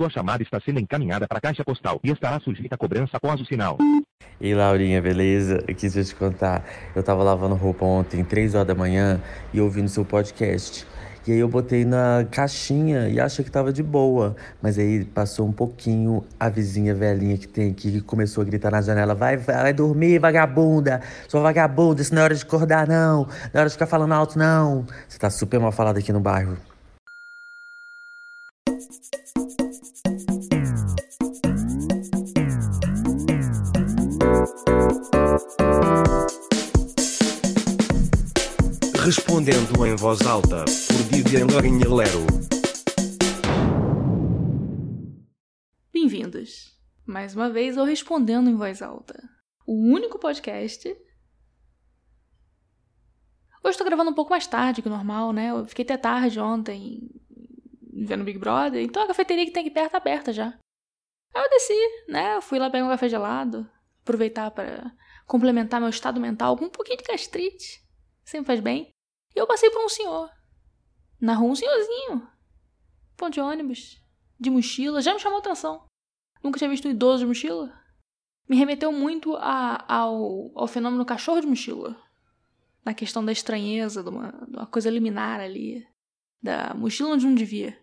Sua chamada está sendo encaminhada para a caixa postal e estará sujeita a cobrança após o sinal. E Laurinha, beleza? Eu quis te contar. Eu tava lavando roupa ontem, 3 horas da manhã, e ouvindo seu podcast. E aí eu botei na caixinha e achei que tava de boa. Mas aí passou um pouquinho, a vizinha velhinha que tem aqui que começou a gritar na janela: vai, vai dormir, vagabunda! Sou vagabunda, isso não é hora de acordar, não. Não é hora de ficar falando alto, não. Você tá super mal falado aqui no bairro. Respondendo em voz alta, por Vivian Lourinha Lero. Bem-vindos, mais uma vez, ao Respondendo em Voz Alta. O único podcast. Hoje estou gravando um pouco mais tarde que o normal, né? Eu fiquei até tarde ontem vendo Big Brother, então a cafeteria que tem aqui perto tá aberta já. Aí eu desci, né? Fui lá pegar um café gelado, aproveitar para complementar meu estado mental com um pouquinho de gastrite. Sempre faz bem. E eu passei por um senhor. Na rua, um senhorzinho. Ponto de ônibus. De mochila. Já me chamou atenção. Nunca tinha visto um idoso de mochila. Me remeteu muito a, ao, ao fenômeno cachorro de mochila. Na questão da estranheza, de uma, de uma coisa liminar ali. Da mochila onde não devia.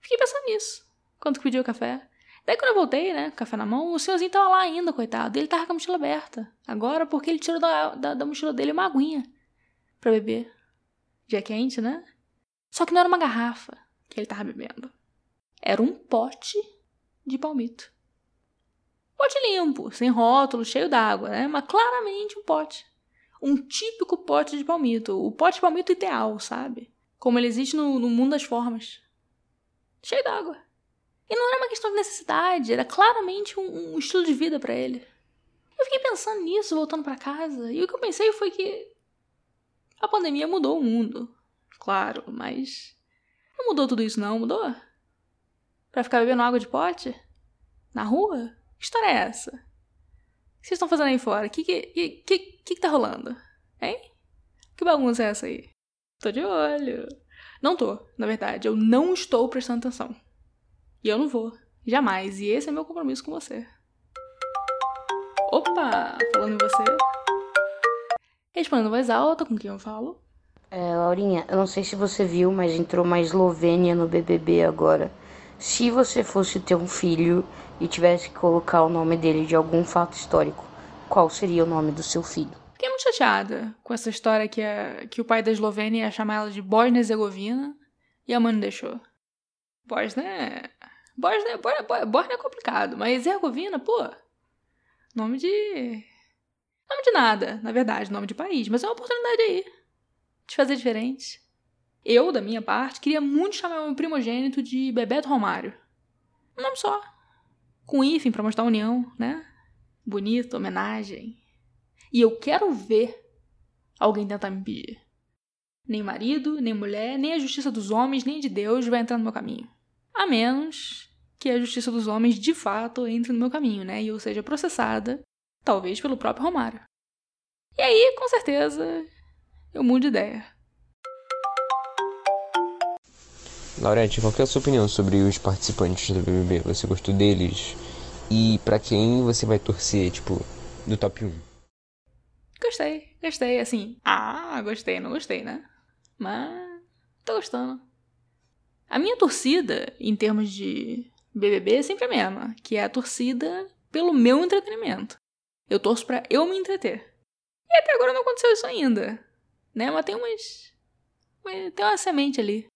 Fiquei pensando nisso. Quando pedi o café. Daí quando eu voltei, né, café na mão, o senhorzinho tava lá ainda, coitado. Ele tava com a mochila aberta. Agora, porque ele tirou da, da, da mochila dele uma aguinha pra beber dia quente, né? Só que não era uma garrafa que ele tava bebendo. Era um pote de palmito. Pote limpo, sem rótulo, cheio d'água, né? Mas claramente um pote. Um típico pote de palmito. O pote de palmito ideal, sabe? Como ele existe no, no mundo das formas. Cheio d'água. E não era uma questão de necessidade, era claramente um, um estilo de vida para ele. Eu fiquei pensando nisso, voltando para casa, e o que eu pensei foi que a pandemia mudou o mundo, claro, mas não mudou tudo isso não, mudou? Pra ficar bebendo água de pote? Na rua? Que história é essa? O que vocês estão fazendo aí fora? O que que, que, que, que tá rolando? Hein? Que bagunça é essa aí? Tô de olho. Não tô, na verdade. Eu não estou prestando atenção. E eu não vou. Jamais. E esse é meu compromisso com você. Opa! Falando em você. Respondendo voz alta com quem eu falo. É, Laurinha, eu não sei se você viu, mas entrou uma Eslovênia no BBB agora. Se você fosse ter um filho e tivesse que colocar o nome dele de algum fato histórico, qual seria o nome do seu filho? Fiquei muito chateada com essa história que, a, que o pai da Eslovênia ia chamar ela de Bósnia-Herzegovina e a mãe não deixou. Bósnia. Bósnia, Bósnia é complicado, mas Herzegovina, pô. Nome de Nome de nada, na verdade, nome de país, mas é uma oportunidade aí de fazer diferente. Eu, da minha parte, queria muito chamar meu primogênito de Bebeto Romário. Um nome só. Com hífen para mostrar a união, né? Bonito, homenagem. E eu quero ver alguém tentar me impedir. Nem marido, nem mulher, nem a justiça dos homens, nem de Deus vai entrar no meu caminho. A menos que a justiça dos homens de fato entre no meu caminho, né? E eu seja processada talvez pelo próprio Romário. E aí, com certeza, eu mudo de ideia. Laurete, qual é a sua opinião sobre os participantes do BBB? Você gostou deles? E para quem você vai torcer, tipo, do top 1? Gostei, gostei, assim. Ah, gostei, não gostei, né? Mas tô gostando. A minha torcida, em termos de BBB, é sempre a mesma, que é a torcida pelo meu entretenimento. Eu torço para eu me entreter. E até agora não aconteceu isso ainda. Né? Mas tem umas. Tem uma semente ali.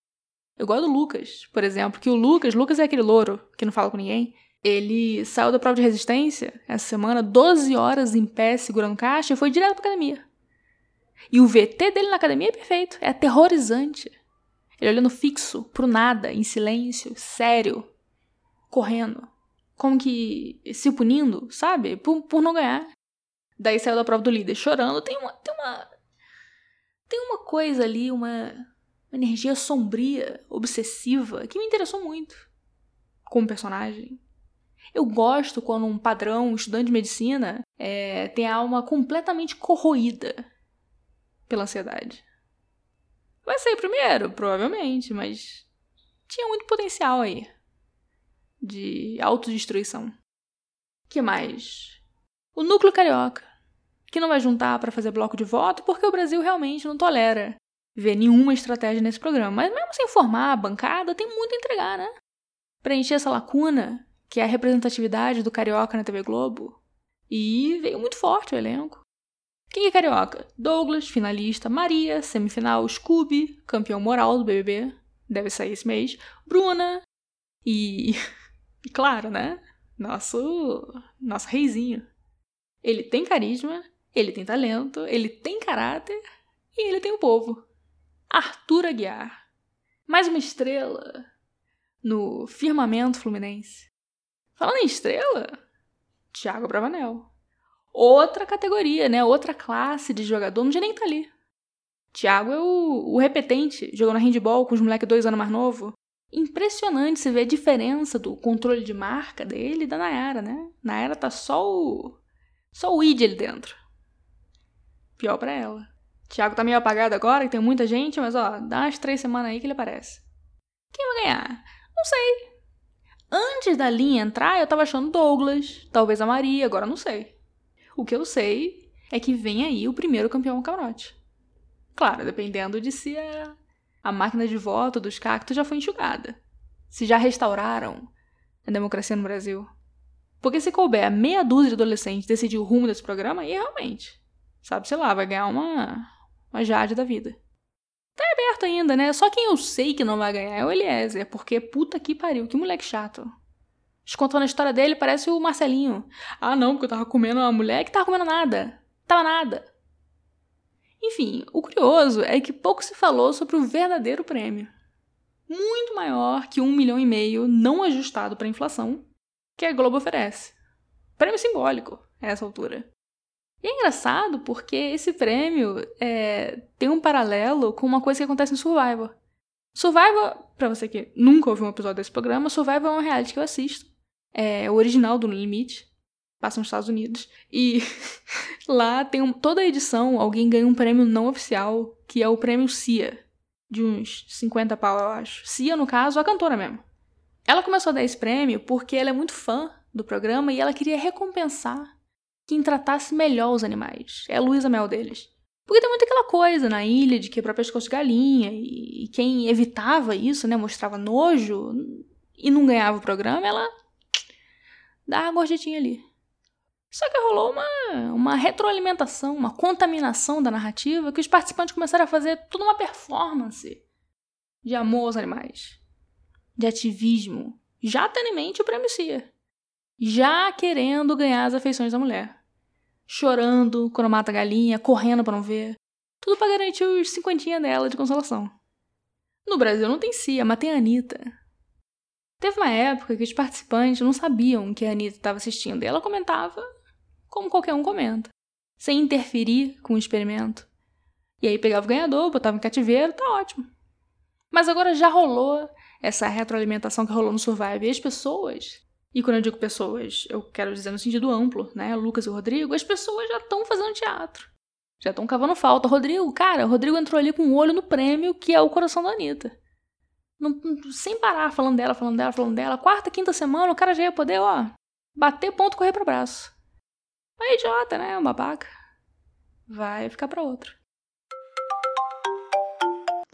Eu gosto do Lucas, por exemplo, que o Lucas, Lucas é aquele louro que não fala com ninguém. Ele saiu da prova de resistência essa semana, 12 horas em pé segurando caixa e foi direto pra academia. E o VT dele na academia é perfeito, é aterrorizante. Ele olhando fixo, pro nada, em silêncio, sério, correndo como que se punindo, sabe? Por, por não ganhar. Daí saiu da prova do líder chorando. Tem uma. Tem uma, tem uma coisa ali, uma, uma energia sombria, obsessiva, que me interessou muito como personagem. Eu gosto quando um padrão, um estudante de medicina, é, tem a alma completamente corroída pela ansiedade. Vai sair primeiro, provavelmente, mas tinha muito potencial aí. De autodestruição. que mais? O núcleo carioca, que não vai juntar para fazer bloco de voto porque o Brasil realmente não tolera ver nenhuma estratégia nesse programa. Mas mesmo sem formar a bancada, tem muito a entregar, né? Preencher essa lacuna, que é a representatividade do carioca na TV Globo. E veio muito forte o elenco. Quem é carioca? Douglas, finalista. Maria, semifinal. Scooby, campeão moral do BBB. Deve sair esse mês. Bruna. E. E claro, né? Nosso. Nosso reizinho. Ele tem carisma, ele tem talento, ele tem caráter e ele tem o povo. Arthur Aguiar. Mais uma estrela no firmamento fluminense. Falando em estrela, Thiago Bravanel. Outra categoria, né? Outra classe de jogador, não tinha nem tá ali. Thiago é o, o repetente, jogando handball com os moleques dois anos mais novo. Impressionante você ver a diferença do controle de marca dele e da Nayara, né? Nayara tá só o. só o id ali dentro. Pior para ela. Thiago tá meio apagado agora, que tem muita gente, mas ó, dá umas três semanas aí que ele aparece. Quem vai ganhar? Não sei. Antes da linha entrar, eu tava achando Douglas, talvez a Maria, agora não sei. O que eu sei é que vem aí o primeiro campeão camarote. Claro, dependendo de se a, a máquina de voto dos cactos já foi enxugada. Se já restauraram a democracia no Brasil. Porque se couber meia dúzia de adolescentes decidir o rumo desse programa, aí realmente, sabe, sei lá, vai ganhar uma, uma Jade da vida. Tá aberto ainda, né? Só quem eu sei que não vai ganhar é o Eliezer, porque puta que pariu, que moleque chato. Contando a história dele, parece o Marcelinho. Ah, não, porque eu tava comendo uma mulher que tava comendo nada. Tava nada. Enfim, o curioso é que pouco se falou sobre o verdadeiro prêmio. Muito maior que um milhão e meio não ajustado para inflação que a Globo oferece. Prêmio simbólico a essa altura. E é engraçado porque esse prêmio é, tem um paralelo com uma coisa que acontece em Survivor. Survivor, pra você que nunca ouviu um episódio desse programa, Survivor é um reality que eu assisto. É o original do No Limite. Passa nos Estados Unidos. E lá tem um, toda edição, alguém ganha um prêmio não oficial, que é o prêmio Cia. De uns 50 pau, eu acho. Cia, no caso, a cantora mesmo. Ela começou a dar esse prêmio porque ela é muito fã do programa e ela queria recompensar quem tratasse melhor os animais. É a Luísa Mel deles. Porque tem muito aquela coisa na ilha de quebrar pescoço de galinha, e quem evitava isso, né, mostrava nojo e não ganhava o programa, ela dá a gorjetinha ali. Só que rolou uma, uma retroalimentação, uma contaminação da narrativa que os participantes começaram a fazer toda uma performance de amor aos animais, de ativismo, já tendo em mente o prêmio CIA já querendo ganhar as afeições da mulher. Chorando quando mata a galinha, correndo para não ver. Tudo para garantir os cinquentinha dela de consolação. No Brasil não tem Cia, mas tem a Anitta. Teve uma época que os participantes não sabiam que a Anitta estava assistindo e ela comentava como qualquer um comenta, sem interferir com o experimento. E aí pegava o ganhador, botava em cativeiro, tá ótimo. Mas agora já rolou essa retroalimentação que rolou no Survive e as pessoas e quando eu digo pessoas, eu quero dizer no sentido amplo, né? Lucas e o Rodrigo, as pessoas já estão fazendo teatro. Já estão cavando falta. Rodrigo, cara, o Rodrigo entrou ali com um olho no prêmio, que é o coração da Anitta. Não, sem parar, falando dela, falando dela, falando dela. Quarta, quinta semana, o cara já ia poder, ó, bater ponto, correr pro braço. É idiota, né? Um babaca. Vai ficar pra outro.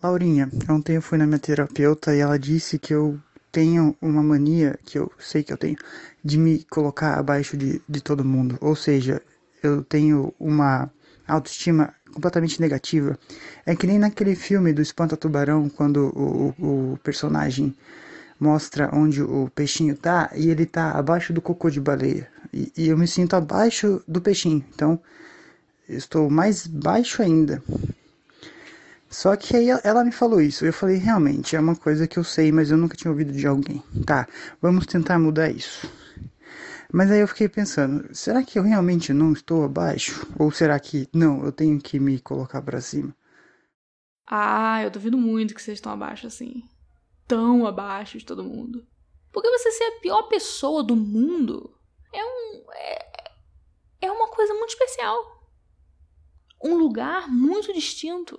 Laurinha, ontem eu fui na minha terapeuta e ela disse que eu tenho uma mania, que eu sei que eu tenho, de me colocar abaixo de, de todo mundo. Ou seja, eu tenho uma autoestima completamente negativa. É que nem naquele filme do Espanta Tubarão, quando o, o, o personagem mostra onde o peixinho tá e ele tá abaixo do cocô de baleia. E, e eu me sinto abaixo do peixinho. Então, estou mais baixo ainda. Só que aí ela me falou isso. Eu falei, realmente, é uma coisa que eu sei, mas eu nunca tinha ouvido de alguém. Tá, vamos tentar mudar isso. Mas aí eu fiquei pensando, será que eu realmente não estou abaixo? Ou será que não, eu tenho que me colocar para cima? Ah, eu duvido muito que vocês estão abaixo assim. Tão abaixo de todo mundo. Porque você ser a pior pessoa do mundo é um. É, é uma coisa muito especial. Um lugar muito distinto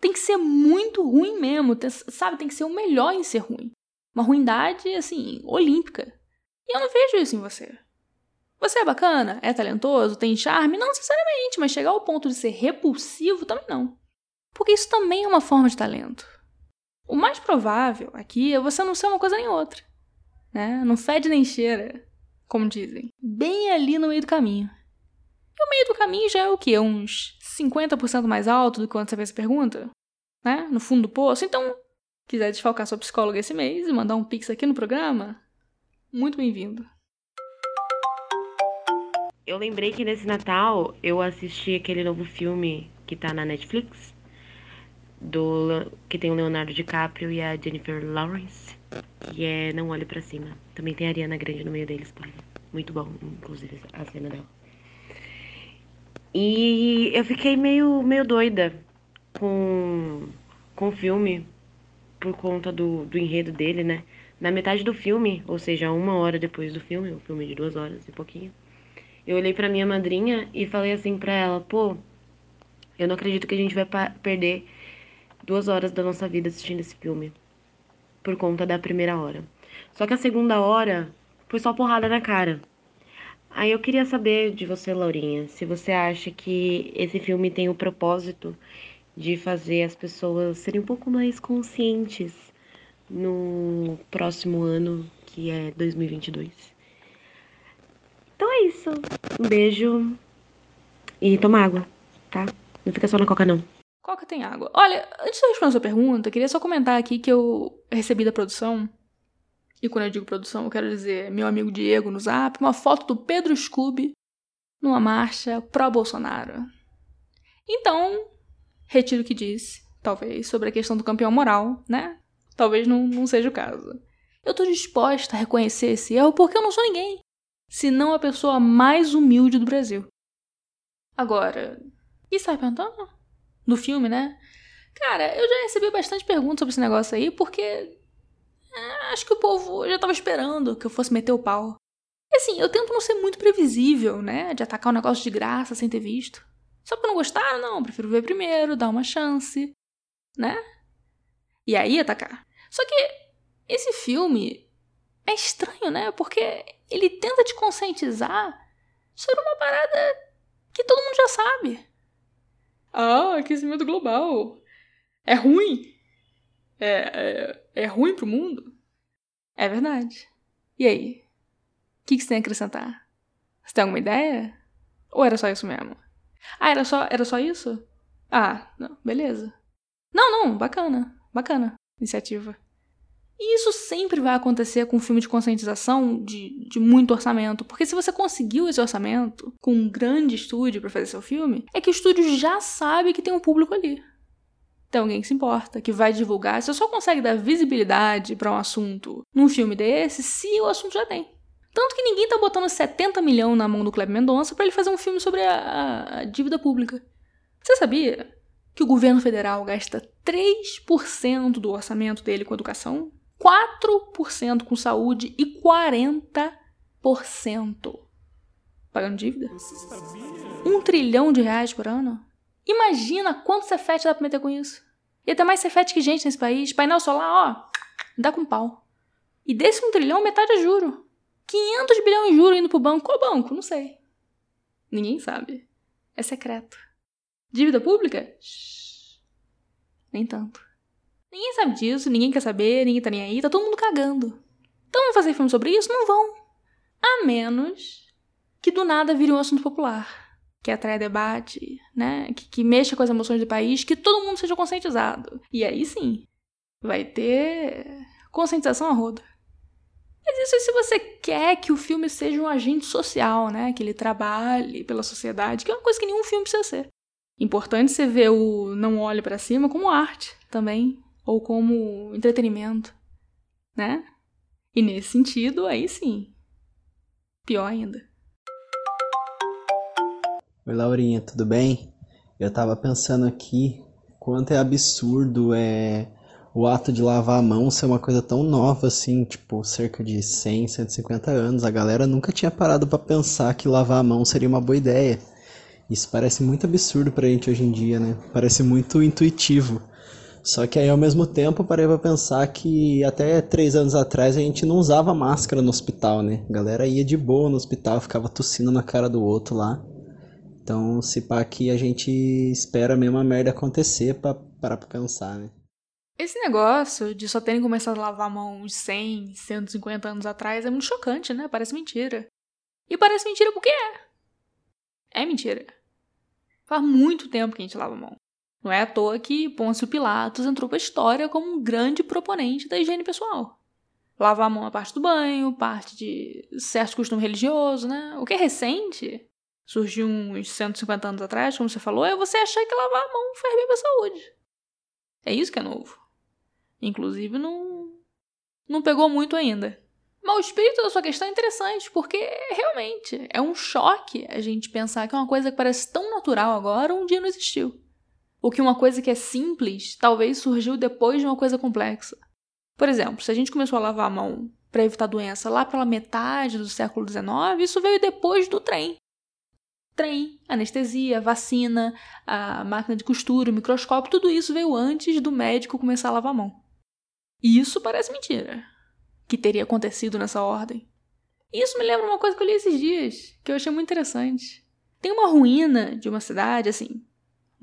tem que ser muito ruim mesmo, sabe? Tem que ser o melhor em ser ruim. Uma ruindade, assim, olímpica. E eu não vejo isso em você. Você é bacana, é talentoso, tem charme? Não necessariamente, mas chegar ao ponto de ser repulsivo também não. Porque isso também é uma forma de talento. O mais provável aqui é você não ser uma coisa nem outra. Né? Não fede nem cheira, como dizem. Bem ali no meio do caminho. E o meio do caminho já é o quê? Uns 50% mais alto do que quando você fez a pergunta? Né? No fundo do poço. Então, quiser desfalcar sua psicóloga esse mês e mandar um pix aqui no programa, muito bem-vindo. Eu lembrei que nesse Natal eu assisti aquele novo filme que tá na Netflix, do que tem o Leonardo DiCaprio e a Jennifer Lawrence, que é Não Olhe para Cima. Também tem a Ariana Grande no meio deles, spoiler. Muito bom, inclusive, a cena dela. E eu fiquei meio, meio doida com, com o filme, por conta do, do enredo dele, né? Na metade do filme, ou seja, uma hora depois do filme, o um filme de duas horas e pouquinho, eu olhei pra minha madrinha e falei assim pra ela, pô, eu não acredito que a gente vai perder duas horas da nossa vida assistindo esse filme. Por conta da primeira hora. Só que a segunda hora foi só porrada na cara. Aí eu queria saber de você, Laurinha, se você acha que esse filme tem o propósito de fazer as pessoas serem um pouco mais conscientes no próximo ano, que é 2022. Então é isso. Um beijo e toma água, tá? Não fica só na coca, não. Coca tem água. Olha, antes de eu responder a sua pergunta, queria só comentar aqui que eu recebi da produção, e quando eu digo produção, eu quero dizer meu amigo Diego no zap, uma foto do Pedro Scooby numa marcha pró-Bolsonaro. Então, retiro o que disse, talvez, sobre a questão do campeão moral, né? Talvez não, não seja o caso. Eu tô disposta a reconhecer esse erro porque eu não sou ninguém se não a pessoa mais humilde do Brasil. Agora, e sai perguntando? No filme, né? Cara, eu já recebi bastante perguntas sobre esse negócio aí, porque é, acho que o povo já tava esperando que eu fosse meter o pau. E assim, eu tento não ser muito previsível, né? De atacar um negócio de graça sem ter visto. Só porque não gostaram, não. Prefiro ver primeiro, dar uma chance, né? E aí atacar. Só que esse filme é estranho, né? Porque ele tenta te conscientizar sobre uma parada que todo mundo já sabe. Ah, aquecimento global. É ruim. É, é, é ruim pro mundo. É verdade. E aí? O que, que você tem a acrescentar? Você tem alguma ideia? Ou era só isso mesmo? Ah, era só, era só isso? Ah, não, beleza. Não, não, bacana. Bacana. Iniciativa. E isso sempre vai acontecer com um filme de conscientização de, de muito orçamento. Porque se você conseguiu esse orçamento com um grande estúdio para fazer seu filme, é que o estúdio já sabe que tem um público ali. Tem alguém que se importa, que vai divulgar. Você só consegue dar visibilidade para um assunto num filme desse se o assunto já tem. Tanto que ninguém tá botando 70 milhões na mão do Kleber Mendonça para ele fazer um filme sobre a, a, a dívida pública. Você sabia que o governo federal gasta 3% do orçamento dele com educação? 4% com saúde e 40% pagando dívida. Um trilhão de reais por ano? Imagina quanto Cefete dá pra meter com isso. E até mais Cefete que gente nesse país. Painel solar, ó, dá com pau. E desse um trilhão, metade é juro. 500 bilhões de juro indo pro banco. Qual banco? Não sei. Ninguém sabe. É secreto. Dívida pública? Shhh. Nem tanto. Ninguém sabe disso, ninguém quer saber, ninguém tá nem aí, tá todo mundo cagando. Então vão fazer filme sobre isso? Não vão. A menos que do nada vire um assunto popular. Que atraia debate, né? Que, que mexa com as emoções do país, que todo mundo seja conscientizado. E aí sim, vai ter conscientização a roda. Mas isso é se você quer que o filme seja um agente social, né? Que ele trabalhe pela sociedade, que é uma coisa que nenhum filme precisa ser. Importante você ver o Não Olhe para Cima como arte também, ou como entretenimento, né? E nesse sentido, aí sim. Pior ainda. Oi, Laurinha, tudo bem? Eu tava pensando aqui quanto é absurdo é o ato de lavar a mão ser uma coisa tão nova assim, tipo, cerca de 100, 150 anos. A galera nunca tinha parado para pensar que lavar a mão seria uma boa ideia. Isso parece muito absurdo pra gente hoje em dia, né? Parece muito intuitivo. Só que aí ao mesmo tempo parei pra pensar que até três anos atrás a gente não usava máscara no hospital, né? A galera ia de boa no hospital, ficava tossindo na cara do outro lá. Então, se pá aqui a gente espera a mesma merda acontecer pra parar pra pensar, né? Esse negócio de só terem começado a lavar a mão uns 100, 150 anos atrás é muito chocante, né? Parece mentira. E parece mentira porque é. É mentira. Faz muito tempo que a gente lava a mão. Não é à toa que Pôncio Pilatos entrou para a história como um grande proponente da higiene pessoal. Lavar a mão a parte do banho, parte de certo costume religioso, né? O que é recente, surgiu uns 150 anos atrás, como você falou, é você achar que lavar a mão faz bem para a saúde. É isso que é novo. Inclusive, não, não pegou muito ainda. Mas o espírito da sua questão é interessante, porque realmente é um choque a gente pensar que uma coisa que parece tão natural agora um dia não existiu. Ou que uma coisa que é simples talvez surgiu depois de uma coisa complexa. Por exemplo, se a gente começou a lavar a mão para evitar doença lá pela metade do século XIX, isso veio depois do trem. Trem, anestesia, vacina, a máquina de costura, o microscópio, tudo isso veio antes do médico começar a lavar a mão. E isso parece mentira, que teria acontecido nessa ordem. Isso me lembra uma coisa que eu li esses dias, que eu achei muito interessante. Tem uma ruína de uma cidade, assim,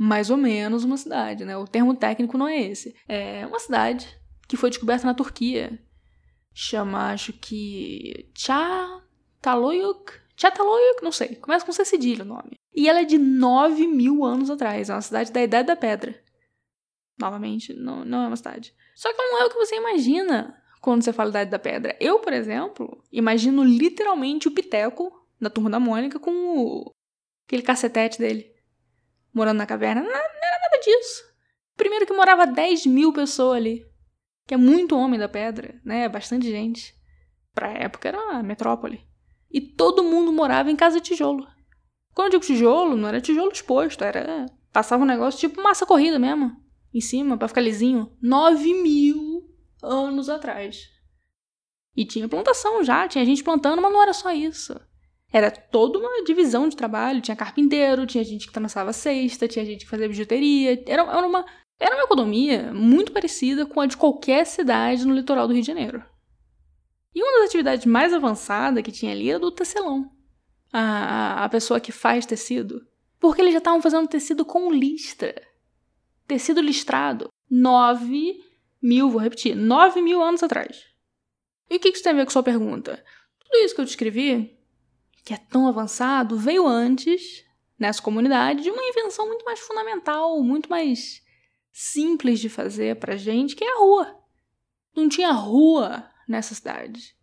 mais ou menos uma cidade, né? O termo técnico não é esse. É uma cidade que foi descoberta na Turquia. Chama, acho que. Çatalhöyük? Çatalhöyük? Não sei. Começa com C cedilha o nome. E ela é de 9 mil anos atrás. É uma cidade da Idade da Pedra. Novamente, não, não é uma cidade. Só que não é o que você imagina quando você fala Idade da Pedra. Eu, por exemplo, imagino literalmente o Piteco, da Turma da Mônica, com o... aquele cacetete dele morando na caverna. Não, não era nada disso. Primeiro que morava 10 mil pessoas ali. Que é muito homem da pedra, né? Bastante gente. Pra época era uma metrópole. E todo mundo morava em casa de tijolo. Quando eu digo tijolo, não era tijolo exposto, era. Passava um negócio tipo massa corrida mesmo. Em cima, pra ficar lisinho. 9 mil anos atrás. E tinha plantação já, tinha gente plantando, mas não era só isso. Era toda uma divisão de trabalho. Tinha carpinteiro, tinha gente que trançava cesta, tinha gente que fazia bijuteria. Era, era, uma, era uma economia muito parecida com a de qualquer cidade no litoral do Rio de Janeiro. E uma das atividades mais avançadas que tinha ali era do tecelão. A, a, pessoa que faz tecido. Porque eles já estavam fazendo tecido com listra. Tecido listrado. Nove mil, vou repetir, nove mil anos atrás. E o que isso tem a ver com sua pergunta? Tudo isso que eu descrevi que é tão avançado, veio antes, nessa comunidade, de uma invenção muito mais fundamental, muito mais simples de fazer pra gente, que é a rua. Não tinha rua nessa cidade.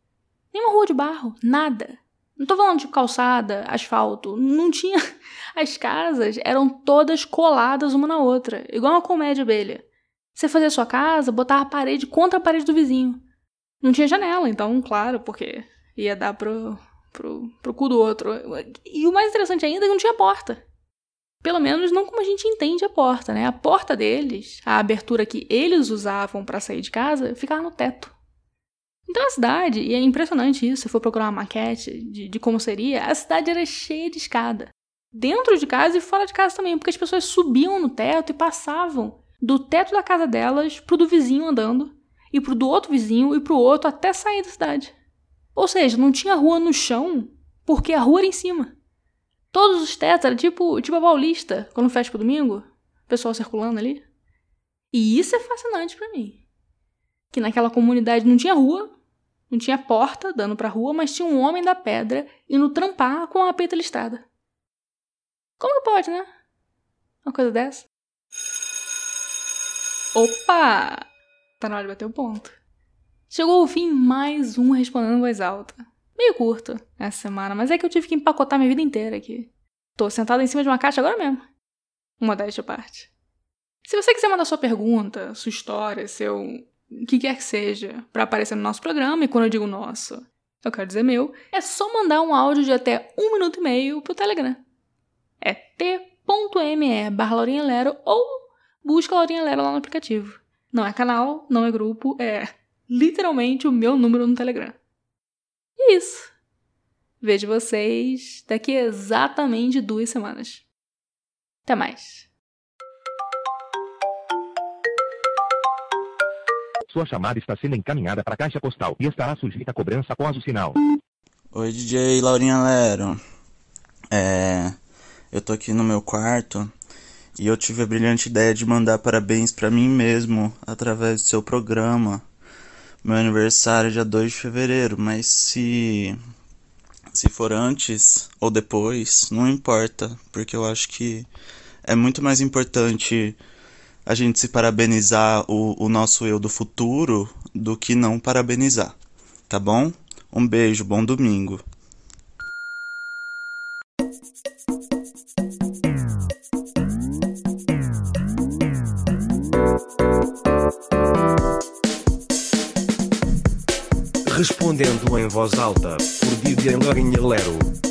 Nenhuma rua de barro, nada. Não tô falando de calçada, asfalto. Não tinha. As casas eram todas coladas uma na outra, igual uma comédia abelha. Você fazia sua casa, botava a parede contra a parede do vizinho. Não tinha janela, então, claro, porque ia dar pro, pro, pro cu do outro. E o mais interessante ainda é que não tinha porta. Pelo menos não como a gente entende a porta, né? A porta deles, a abertura que eles usavam para sair de casa, ficava no teto. Então a cidade, e é impressionante isso, se for procurar uma maquete de, de como seria, a cidade era cheia de escada. Dentro de casa e fora de casa também, porque as pessoas subiam no teto e passavam do teto da casa delas pro do vizinho andando, e pro do outro vizinho e pro outro até sair da cidade. Ou seja, não tinha rua no chão, porque a rua era em cima. Todos os tetos, era tipo, tipo a Paulista, quando fecha pro domingo, o pessoal circulando ali. E isso é fascinante para mim. Que naquela comunidade não tinha rua, não tinha porta dando pra rua, mas tinha um homem da pedra indo trampar com a peita listrada. Como que pode, né? Uma coisa dessa. Opa! Tá na hora de bater o ponto. Chegou o fim mais um respondendo em voz alta. Meio curto essa semana, mas é que eu tive que empacotar minha vida inteira aqui. Tô sentada em cima de uma caixa agora mesmo. Uma desta parte. Se você quiser mandar sua pergunta, sua história, seu. o que quer que seja, para aparecer no nosso programa, e quando eu digo nosso, eu quero dizer meu, é só mandar um áudio de até um minuto e meio pro Telegram. É t.me barra ou busca Laurinha Lero lá no aplicativo. Não é canal, não é grupo, é literalmente o meu número no Telegram. E é isso. Vejo vocês daqui a exatamente duas semanas. Até mais. Sua chamada está sendo encaminhada para a caixa postal e estará sujeita a cobrança após o sinal. Oi, DJ Laurinha Lero. É, eu tô aqui no meu quarto e eu tive a brilhante ideia de mandar parabéns para mim mesmo através do seu programa. Meu aniversário é dia 2 de fevereiro, mas se se for antes ou depois, não importa, porque eu acho que é muito mais importante a gente se parabenizar o, o nosso eu do futuro do que não parabenizar, tá bom? Um beijo, bom domingo. Em voz alta, por Vivian Lorinha Lero.